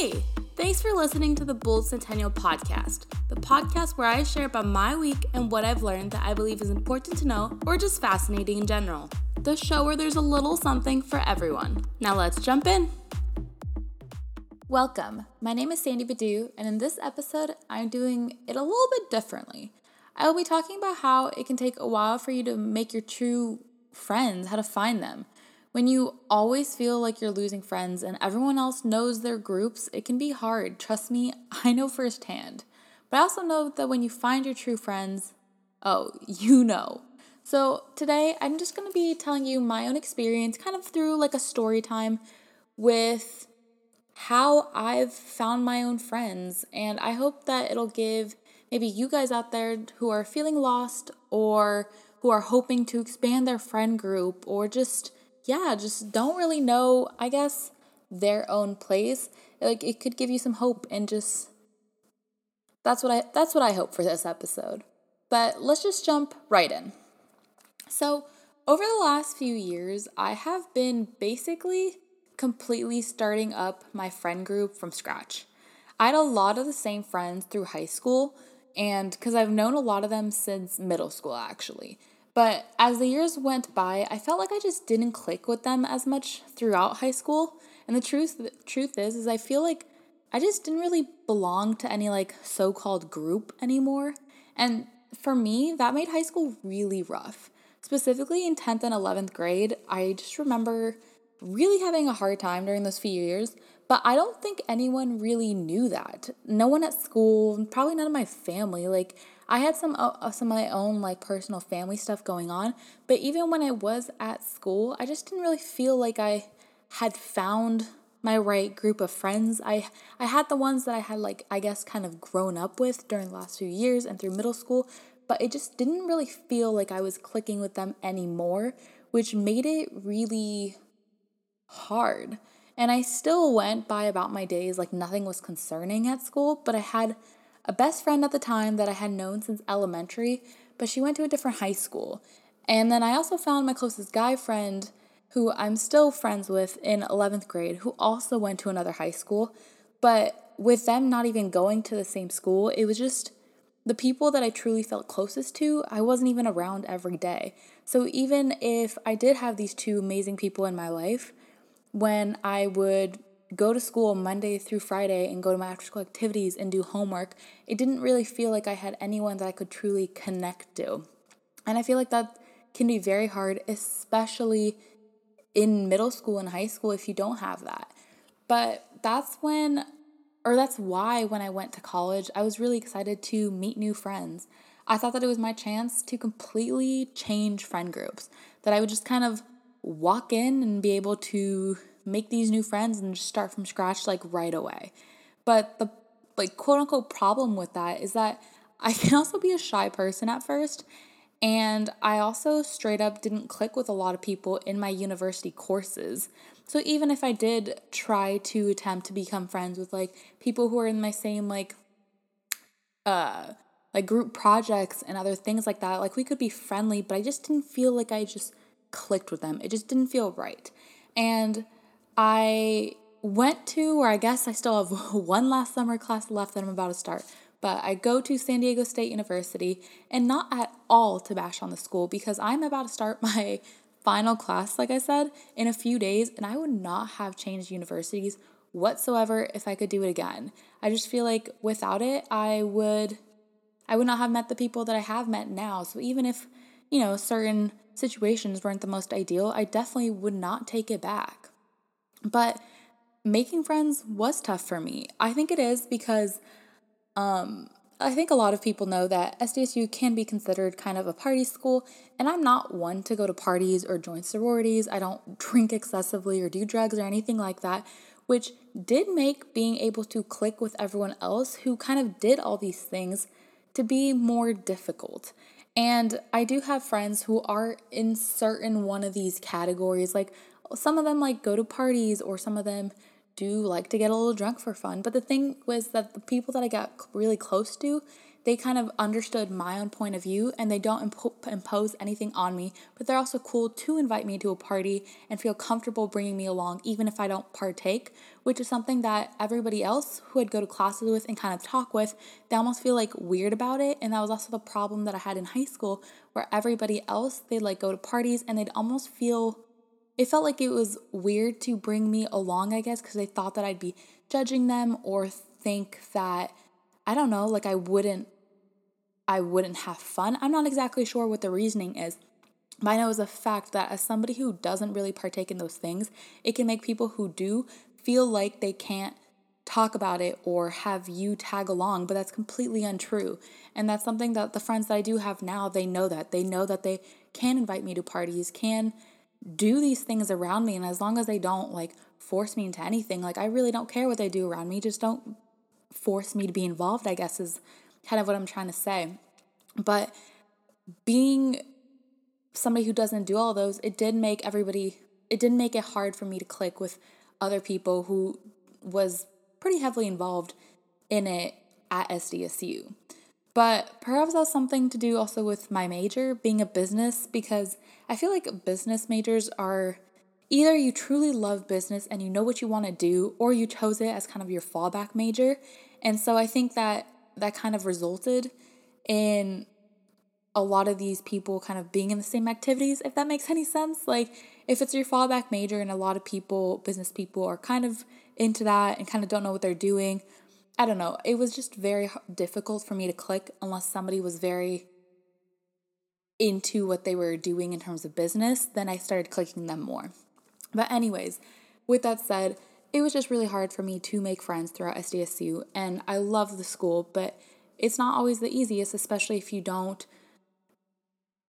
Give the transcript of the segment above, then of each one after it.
Hey, thanks for listening to the Bold Centennial podcast, the podcast where I share about my week and what I've learned that I believe is important to know or just fascinating in general. The show where there's a little something for everyone. Now let's jump in. Welcome. My name is Sandy Baudoux, and in this episode, I'm doing it a little bit differently. I will be talking about how it can take a while for you to make your true friends, how to find them. When you always feel like you're losing friends and everyone else knows their groups, it can be hard. Trust me, I know firsthand. But I also know that when you find your true friends, oh, you know. So today I'm just to be telling you my own experience, kind of through like a story time with how I've found my own friends. And I hope that it'll give maybe you guys out there who are feeling lost or who are hoping to expand their friend group or just yeah, just don't really know, I guess, their own place. Like it could give you some hope and just that's what I that's what I hope for this episode. But let's just jump right in. So, over the last few years, I have been basically completely starting up my friend group from scratch. I had a lot of the same friends through high school, and because I've known a lot of them since middle school actually. But as the years went by, I felt like I just didn't click with them as much throughout high school. And the truth the truth is is I feel like I just didn't really belong to any like so-called group anymore. And for me, that made high school really rough. Specifically in 10th and 11th grade, I just remember really having a hard time during those few years, but I don't think anyone really knew that. No one at school, probably none of my family. Like I had some uh, some of my own like personal family stuff going on, but even when I was at school, I just didn't really feel like I had found my right group of friends. I I had the ones that I had like I guess kind of grown up with during the last few years and through middle school, but it just didn't really feel like I was clicking with them anymore, which made it really hard. And I still went by about my days like nothing was concerning at school, but I had a best friend at the time that I had known since elementary, but she went to a different high school. And then I also found my closest guy friend, who I'm still friends with in 11th grade, who also went to another high school. But with them not even going to the same school, it was just the people that I truly felt closest to, I wasn't even around every day. So even if I did have these two amazing people in my life, when I would go to school Monday through Friday and go to my after school activities and do homework, it didn't really feel like I had anyone that I could truly connect to. And I feel like that can be very hard, especially in middle school and high school if you don't have that. But that's when, or that's why when I went to college, I was really excited to meet new friends. I thought that it was my chance to completely change friend groups, that I would just kind of walk in and be able to make these new friends and just start from scratch like right away. But the like quote unquote problem with that is that I can also be a shy person at first. And I also straight up didn't click with a lot of people in my university courses. So even if I did try to attempt to become friends with like people who are in my same like uh like group projects and other things like that, like we could be friendly, but I just didn't feel like I just clicked with them. It just didn't feel right. And I went to, or I guess I still have one last summer class left that I'm about to start, but I go to San Diego State University and not at all to bash on the school because I'm about to start my final class, like I said, in a few days, and I would not have changed universities whatsoever if I could do it again. I just feel like without it, I would I would not have met the people that I have met now. So even if, you know, certain situations weren't the most ideal, I definitely would not take it back. But making friends was tough for me. I think it is because um, I think a lot of people know that SDSU can be considered kind of a party school, and I'm not one to go to parties or join sororities. I don't drink excessively or do drugs or anything like that, which did make being able to click with everyone else who kind of did all these things to be more difficult. And I do have friends who are in certain one of these categories. Like some of them like go to parties or some of them do like to get a little drunk for fun. But the thing was that the people that I got really close to, they kind of understood my own point of view and they don't impo- impose anything on me, but they're also cool to invite me to a party and feel comfortable bringing me along, even if I don't partake, which is something that everybody else who I'd go to classes with and kind of talk with, they almost feel like weird about it. And that was also the problem that I had in high school, where everybody else, they'd like go to parties and they'd almost feel it felt like it was weird to bring me along, I guess, because they thought that I'd be judging them or think that I don't know, like I wouldn't I wouldn't have fun. I'm not exactly sure what the reasoning is. But I know it's a fact that as somebody who doesn't really partake in those things, it can make people who do feel like they can't talk about it or have you tag along, but that's completely untrue. And that's something that the friends that I do have now, they know that. They know that they can invite me to parties, can do these things around me. And as long as they don't like force me into anything, like I really don't care what they do around me, just don't force me to be involved, I guess is kind of what I'm trying to say. But being somebody who doesn't do all those, it did make everybody, it didn't make it hard for me to click with other people who was pretty heavily involved in it at SDSU. But perhaps that's something to do also with my major being a business because I feel like business majors are either you truly love business and you know what you want to do or you chose it as kind of your fallback major. And so I think that that kind of resulted in a lot of these people kind of being in the same activities, if that makes any sense. Like, if it's your fallback major and a lot of people, business people, are kind of into that and kind of don't know what they're doing, I don't know. It was just very difficult for me to click unless somebody was very into what they were doing in terms of business. Then I started clicking them more. But, anyways, with that said, it was just really hard for me to make friends throughout SDSU. And I love the school, but it's not always the easiest, especially if you don't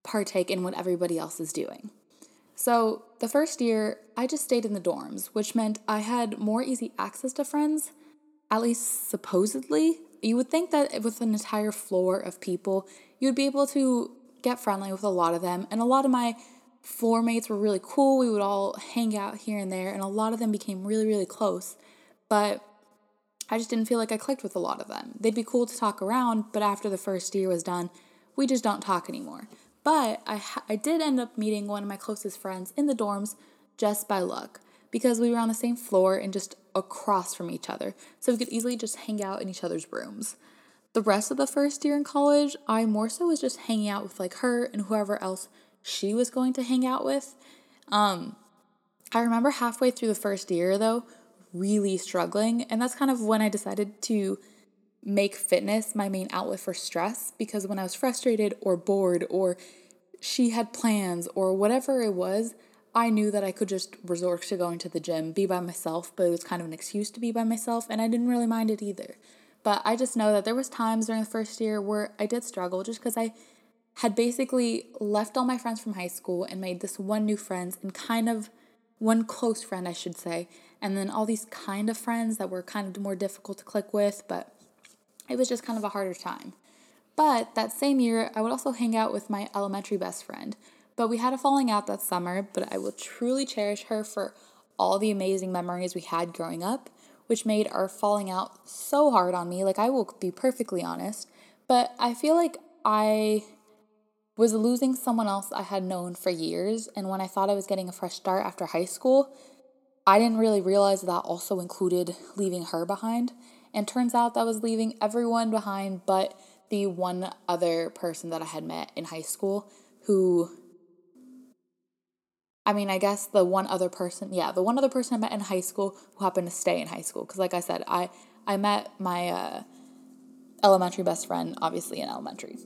partake in what everybody else is doing. So, the first year, I just stayed in the dorms, which meant I had more easy access to friends, at least supposedly. You would think that with an entire floor of people, you'd be able to get friendly with a lot of them. And a lot of my floor mates were really cool. We would all hang out here and there, and a lot of them became really, really close. But I just didn't feel like I clicked with a lot of them. They'd be cool to talk around, but after the first year was done, we just don't talk anymore. But I, I did end up meeting one of my closest friends in the dorms just by luck because we were on the same floor and just across from each other. So we could easily just hang out in each other's rooms. The rest of the first year in college, I more so was just hanging out with like her and whoever else she was going to hang out with. Um, I remember halfway through the first year though, really struggling. And that's kind of when I decided to make fitness my main outlet for stress because when I was frustrated or bored or she had plans or whatever it was, I knew that I could just resort to going to the gym, be by myself, but it was kind of an excuse to be by myself and I didn't really mind it either. But I just know that there was times during the first year where I did struggle just because I had basically left all my friends from high school and made this one new friends and kind of one close friend, I should say, and then all these kind of friends that were kind of more difficult to click with, but it was just kind of a harder time. But that same year, I would also hang out with my elementary best friend. But we had a falling out that summer, but I will truly cherish her for all the amazing memories we had growing up, which made our falling out so hard on me. Like, I will be perfectly honest, but I feel like I was losing someone else I had known for years. And when I thought I was getting a fresh start after high school, I didn't really realize that also included leaving her behind. And turns out that was leaving everyone behind but the one other person that I had met in high school who I mean, I guess the one other person, yeah, the one other person I met in high school who happened to stay in high school. Because, like I said, I I met my uh, elementary best friend obviously in elementary.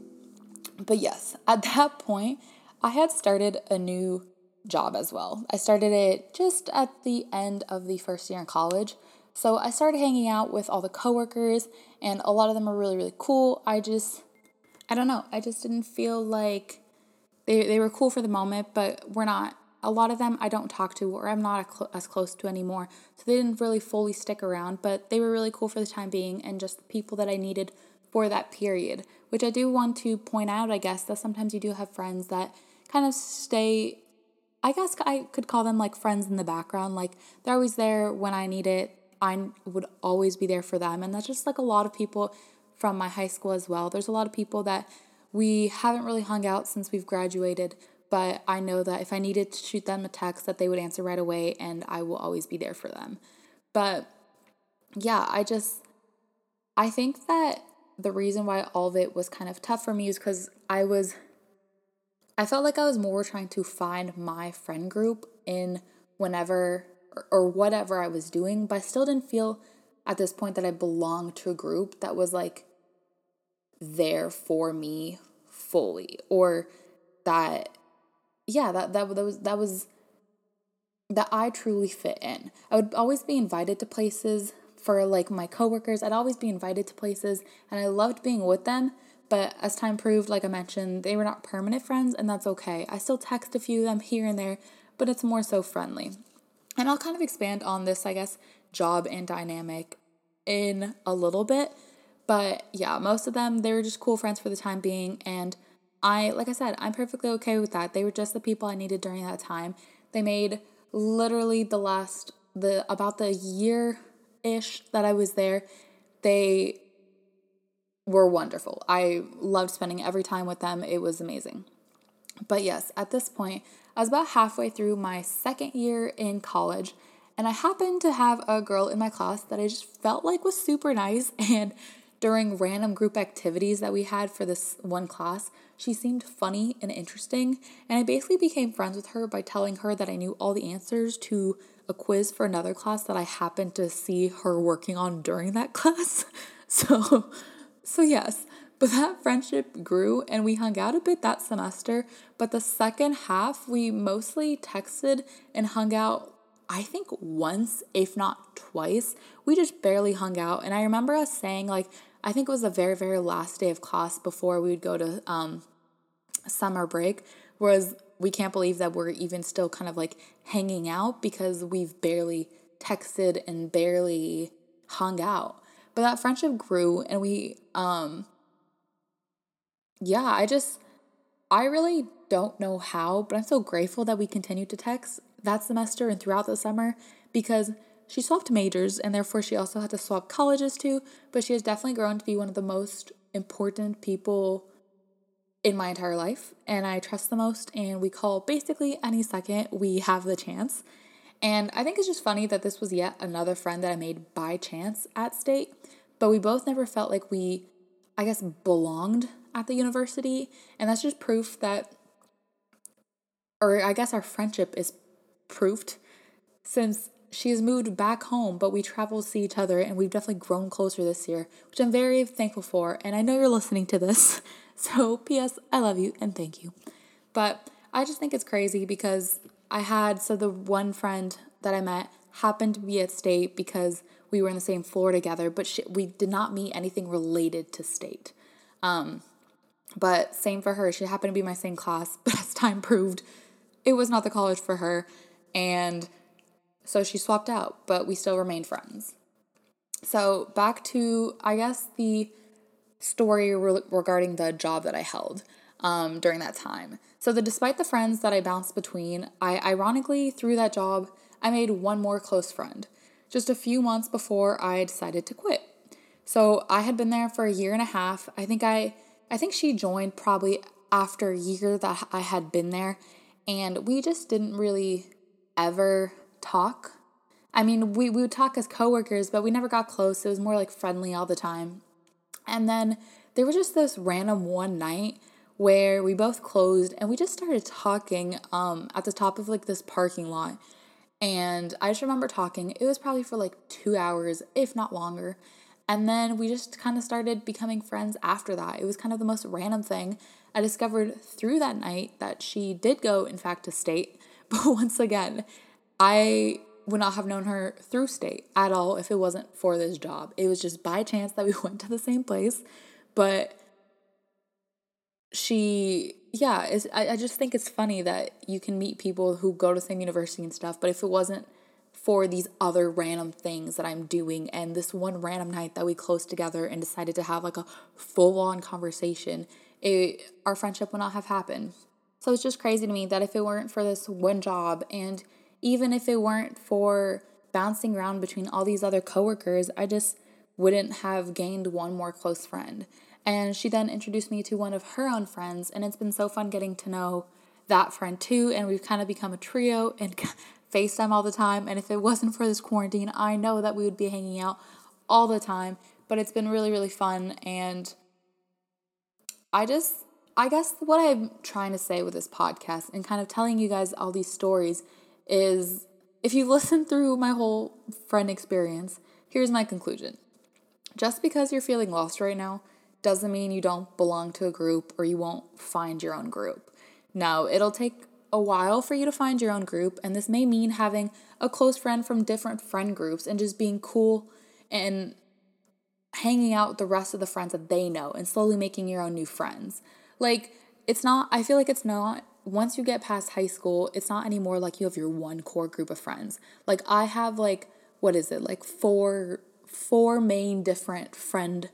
But yes, at that point, I had started a new job as well. I started it just at the end of the first year in college. So I started hanging out with all the coworkers, and a lot of them are really, really cool. I just, I don't know, I just didn't feel like they, they were cool for the moment, but we're not. A lot of them I don't talk to or I'm not as close to anymore. So they didn't really fully stick around, but they were really cool for the time being and just people that I needed for that period. Which I do want to point out, I guess, that sometimes you do have friends that kind of stay I guess I could call them like friends in the background. Like they're always there when I need it. I would always be there for them. And that's just like a lot of people from my high school as well. There's a lot of people that we haven't really hung out since we've graduated, but I know that if I needed to shoot them a text that they would answer right away and I will always be there for them. But yeah, I just I think that the reason why all of it was kind of tough for me is cuz I was I felt like I was more trying to find my friend group in whenever or, or whatever I was doing, but I still didn't feel at this point that I belonged to a group that was like there for me fully or that yeah that that, that was that was that I truly fit in. I would always be invited to places for like my coworkers. I'd always be invited to places and I loved being with them, but as time proved like I mentioned, they were not permanent friends and that's okay. I still text a few of them here and there, but it's more so friendly. And I'll kind of expand on this, I guess, job and dynamic in a little bit. But yeah, most of them, they were just cool friends for the time being. And I, like I said, I'm perfectly okay with that. They were just the people I needed during that time. They made literally the last, the about the year ish that I was there, they were wonderful. I loved spending every time with them. It was amazing. But yes, at this point, I was about halfway through my second year in college, and I happened to have a girl in my class that I just felt like was super nice. And during random group activities that we had for this one class, she seemed funny and interesting. And I basically became friends with her by telling her that I knew all the answers to a quiz for another class that I happened to see her working on during that class. So, so yes, but that friendship grew and we hung out a bit that semester. But the second half, we mostly texted and hung out, I think once, if not twice. We just barely hung out. And I remember us saying, like, I think it was the very, very last day of class before we would go to um, summer break, whereas we can't believe that we're even still kind of like hanging out because we've barely texted and barely hung out. But that friendship grew and we um yeah, I just, I really don't know how, but I'm so grateful that we continued to text that semester and throughout the summer because she swapped majors and therefore she also had to swap colleges too. But she has definitely grown to be one of the most important people in my entire life and I trust the most. And we call basically any second we have the chance. And I think it's just funny that this was yet another friend that I made by chance at state, but we both never felt like we, I guess, belonged at the university. And that's just proof that, or I guess our friendship is proofed since she's moved back home, but we travel to see each other and we've definitely grown closer this year, which I'm very thankful for. And I know you're listening to this. So, P.S., I love you and thank you. But I just think it's crazy because I had, so the one friend that I met happened to be at state because we were in the same floor together, but she, we did not meet anything related to state. Um, but same for her. She happened to be my same class, but as time proved, it was not the college for her. And so she swapped out, but we still remained friends. So back to, I guess, the story re- regarding the job that I held um, during that time. So, the, despite the friends that I bounced between, I ironically, through that job, I made one more close friend just a few months before I decided to quit. So, I had been there for a year and a half. I think I I think she joined probably after a year that I had been there, and we just didn't really ever talk. I mean, we, we would talk as coworkers, but we never got close. It was more like friendly all the time. And then there was just this random one night where we both closed and we just started talking um, at the top of like this parking lot. And I just remember talking. It was probably for like two hours, if not longer. And then we just kind of started becoming friends after that. It was kind of the most random thing. I discovered through that night that she did go, in fact, to state. But once again, I would not have known her through state at all if it wasn't for this job. It was just by chance that we went to the same place. But she, yeah, I, I just think it's funny that you can meet people who go to the same university and stuff. But if it wasn't for these other random things that I'm doing. And this one random night that we closed together and decided to have like a full on conversation, it, our friendship would not have happened. So it's just crazy to me that if it weren't for this one job and even if it weren't for bouncing around between all these other coworkers, I just wouldn't have gained one more close friend. And she then introduced me to one of her own friends, and it's been so fun getting to know that friend too. And we've kind of become a trio and FaceTime all the time. And if it wasn't for this quarantine, I know that we would be hanging out all the time. But it's been really, really fun. And I just, I guess what I'm trying to say with this podcast and kind of telling you guys all these stories is if you listen through my whole friend experience, here's my conclusion. Just because you're feeling lost right now doesn't mean you don't belong to a group or you won't find your own group. No, it'll take a while for you to find your own group, and this may mean having a close friend from different friend groups and just being cool and hanging out with the rest of the friends that they know and slowly making your own new friends. Like, it's not, I feel like it's not, once you get past high school, it's not anymore like you have your one core group of friends. Like, I have like, what is it, like four, four main different friend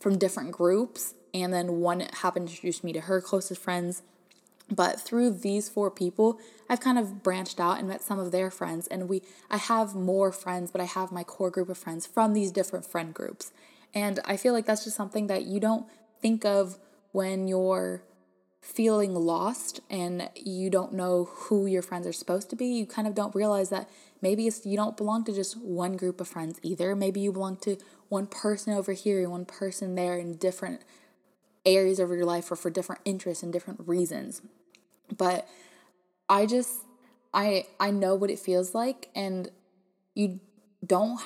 from different groups. And then one happened to introduce me to her closest friends but through these four people, I've kind of branched out and met some of their friends and we I have more friends, but I have my core group of friends from these different friend groups. And I feel like that's just something that you don't think of when you're feeling lost and you don't know who your friends are supposed to be. You kind of don't realize that maybe it's you don't belong to just one group of friends either. Maybe you belong to one person over here and one person there in different areas of your life or for different interests and different reasons. But I just I I know what it feels like and you don't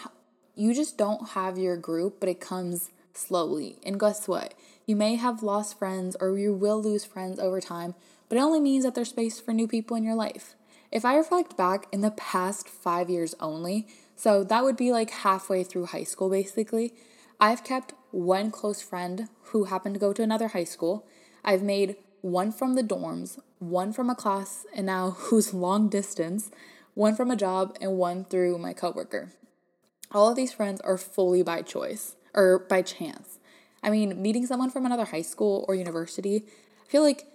you just don't have your group, but it comes slowly. And guess what? You may have lost friends or you will lose friends over time, but it only means that there's space for new people in your life. If I reflect back in the past 5 years only, so that would be like halfway through high school basically, I've kept one close friend who happened to go to another high school. I've made one from the dorms, one from a class, and now who's long distance, one from a job, and one through my coworker. All of these friends are fully by choice or by chance. I mean, meeting someone from another high school or university, I feel like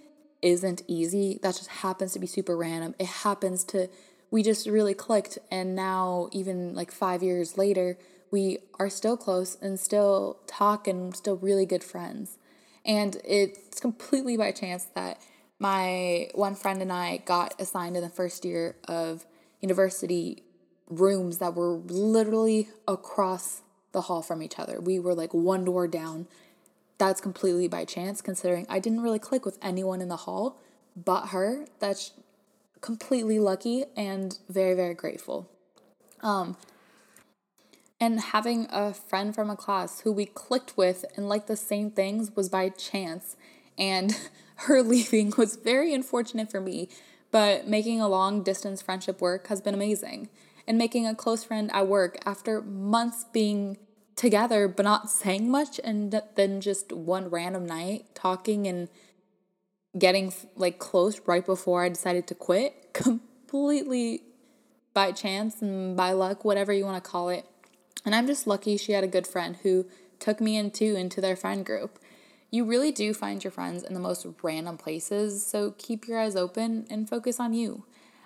isn't easy. That just happens to be super random. It happens to, we just really clicked. And now, even like five years later, we are still close and still talk and still really good friends. And it's completely by chance that my one friend and I got assigned in the first year of university rooms that were literally across the hall from each other. We were like one door down. That's completely by chance, considering I didn't really click with anyone in the hall but her. That's completely lucky and very, very grateful. Um, and having a friend from a class who we clicked with and liked the same things was by chance. And her leaving was very unfortunate for me, but making a long distance friendship work has been amazing. And making a close friend at work after months being together but not saying much, and then just one random night talking and getting like close right before I decided to quit completely by chance and by luck, whatever you want to call it and I'm just lucky she had a good friend who took me into into their friend group. You really do find your friends in the most random places, so keep your eyes open and focus on you.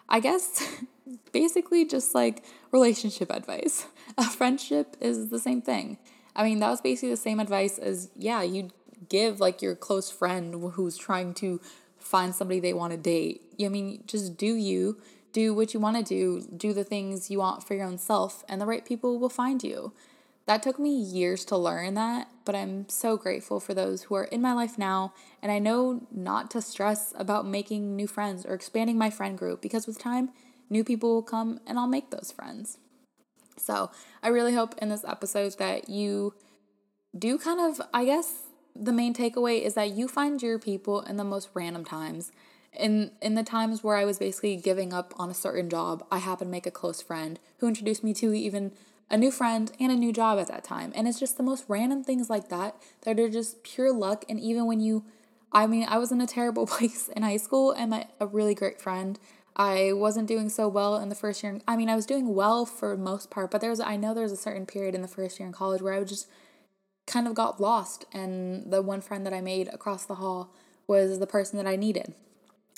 I guess basically just like relationship advice. A friendship is the same thing. I mean, that was basically the same advice as yeah, you'd give like your close friend who's trying to find somebody they want to date. I mean, just do you do what you want to do, do the things you want for your own self, and the right people will find you. That took me years to learn that, but I'm so grateful for those who are in my life now, and I know not to stress about making new friends or expanding my friend group because with time, new people will come and I'll make those friends. So, I really hope in this episode that you do kind of, I guess, the main takeaway is that you find your people in the most random times in in the times where I was basically giving up on a certain job, I happened to make a close friend who introduced me to even a new friend and a new job at that time. And it's just the most random things like that that are just pure luck. And even when you, I mean, I was in a terrible place in high school and met a really great friend. I wasn't doing so well in the first year. I mean, I was doing well for most part, but there's I know there's a certain period in the first year in college where I just kind of got lost. And the one friend that I made across the hall was the person that I needed.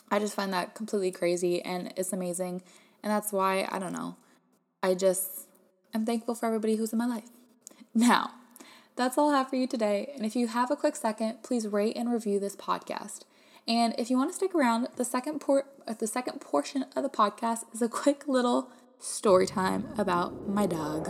I just find that completely crazy and it's amazing. And that's why, I don't know, I just, I'm thankful for everybody who's in my life. Now, that's all I have for you today. And if you have a quick second, please rate and review this podcast. And if you want to stick around, the second por- uh, the second portion of the podcast is a quick little story time about my dog.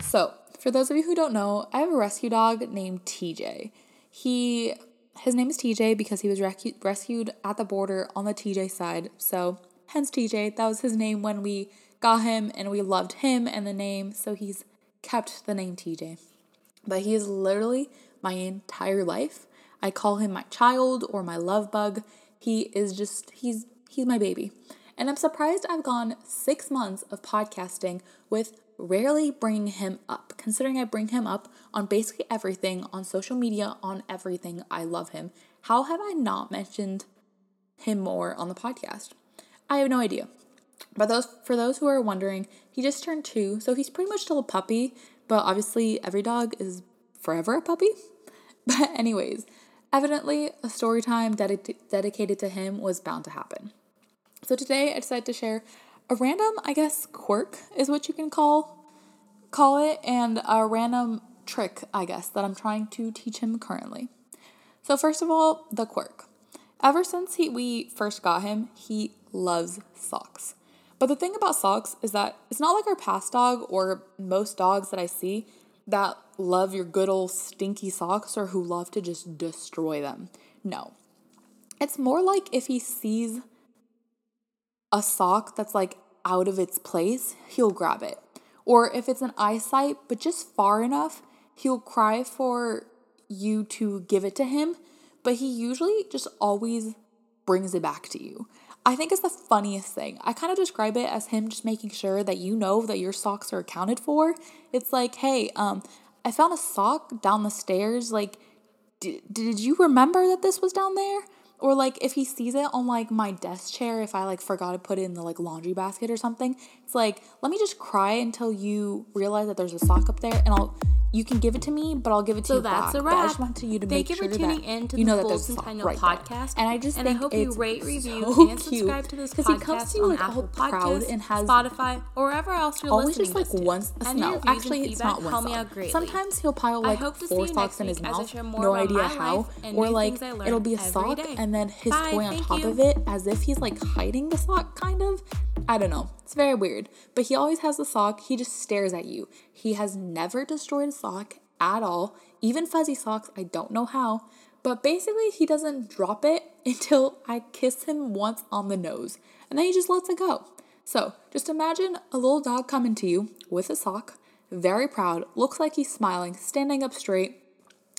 So, for those of you who don't know, I have a rescue dog named TJ. He his name is TJ because he was rescued rescued at the border on the TJ side. So, hence TJ. That was his name when we got him and we loved him and the name, so he's kept the name TJ. But he is literally my entire life. I call him my child or my love bug. He is just he's he's my baby. And I'm surprised I've gone 6 months of podcasting with rarely bringing him up, considering I bring him up on basically everything on social media, on everything. I love him. How have I not mentioned him more on the podcast? I have no idea. But those for those who are wondering, he just turned 2, so he's pretty much still a puppy, but obviously every dog is forever a puppy. But anyways, evidently a story time ded- dedicated to him was bound to happen. So today I decided to share a random, I guess, quirk is what you can call call it, and a random trick, I guess, that I'm trying to teach him currently. So first of all, the quirk. Ever since he we first got him, he loves socks. But the thing about socks is that it's not like our past dog or most dogs that I see that love your good old stinky socks or who love to just destroy them. No. It's more like if he sees a sock that's like out of its place, he'll grab it. Or if it's an eyesight, but just far enough, he'll cry for you to give it to him, but he usually just always brings it back to you. I think it's the funniest thing. I kind of describe it as him just making sure that you know that your socks are accounted for. It's like, hey, um, I found a sock down the stairs. Like, did, did you remember that this was down there? Or like if he sees it on like my desk chair, if I like forgot to put it in the like laundry basket or something, it's like, let me just cry until you realize that there's a sock up there and I'll you can give it to me, but I'll give it to so you that's back. a But I just want you to Thank make you sure for tuning that in to you the know that there's a and right podcast. there. And I just and I hope you rate, review, so and subscribe to this podcast he comes to you on like Apple Podcasts, and has Spotify, or wherever else you're always listening just like once Any no actually it's not help me out greatly. sometimes he'll pile like four socks in his week as I mouth no idea how or like things I learn it'll be a sock and then his toy on top of it as if he's like hiding the sock kind of. I don't know. It's very weird. But he always has the sock. he just stares at you he has never destroyed a sock at all even fuzzy socks i don't know how but basically he doesn't drop it until i kiss him once on the nose and then he just lets it go so just imagine a little dog coming to you with a sock very proud looks like he's smiling standing up straight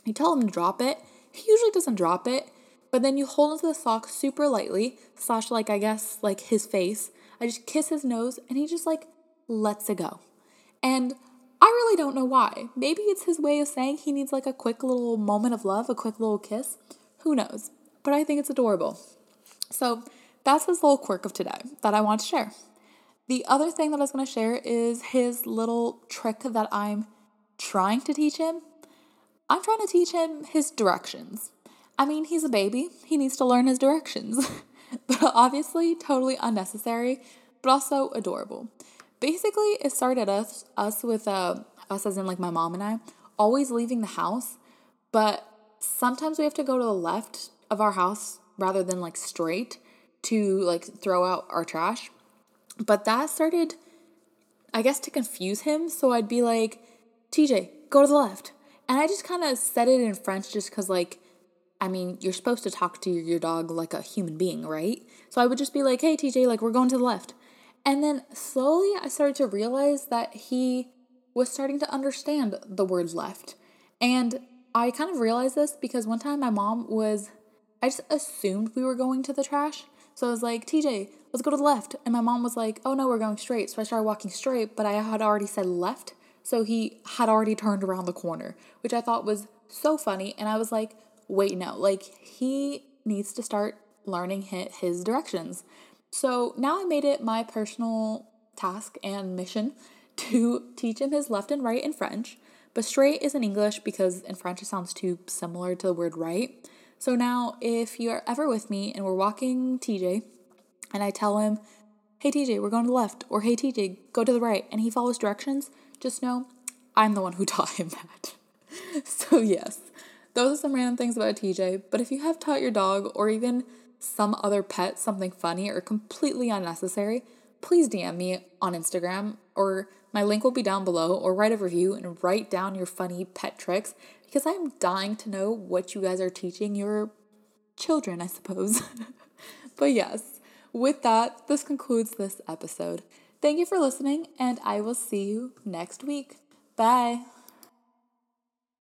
you tell him to drop it. He usually doesn't drop it, but then you hold onto the sock super lightly, slash like I guess like his face. I just kiss his nose and he just like lets it go. And really don't know why. Maybe it's his way of saying he needs like a quick little moment of love, a quick little kiss. Who knows? But I think it's adorable. So that's his little quirk of today that I want to share. The other thing that I was going to share is his little trick that I'm trying to teach him. I'm trying to teach him his directions. I mean, he's a baby, he needs to learn his directions. but obviously, totally unnecessary, but also adorable. Basically, it started us us with uh, us as in like my mom and I always leaving the house, but sometimes we have to go to the left of our house rather than like straight to like throw out our trash. But that started I guess to confuse him, so I'd be like, "TJ, go to the left." And I just kind of said it in French just cuz like I mean, you're supposed to talk to your dog like a human being, right? So I would just be like, hey, TJ, like, we're going to the left. And then slowly I started to realize that he was starting to understand the word left. And I kind of realized this because one time my mom was, I just assumed we were going to the trash. So I was like, TJ, let's go to the left. And my mom was like, oh no, we're going straight. So I started walking straight, but I had already said left. So he had already turned around the corner, which I thought was so funny. And I was like, wait, no, like he needs to start learning his directions. So now I made it my personal task and mission to teach him his left and right in French, but straight is in English because in French it sounds too similar to the word right. So now, if you're ever with me and we're walking TJ, and I tell him, hey TJ, we're going to the left, or hey TJ, go to the right, and he follows directions, just know I'm the one who taught him that. so, yes, those are some random things about TJ, but if you have taught your dog or even some other pet something funny or completely unnecessary, please DM me on Instagram or my link will be down below or write a review and write down your funny pet tricks because I'm dying to know what you guys are teaching your children, I suppose. but yes, with that, this concludes this episode. Thank you for listening, and I will see you next week. Bye.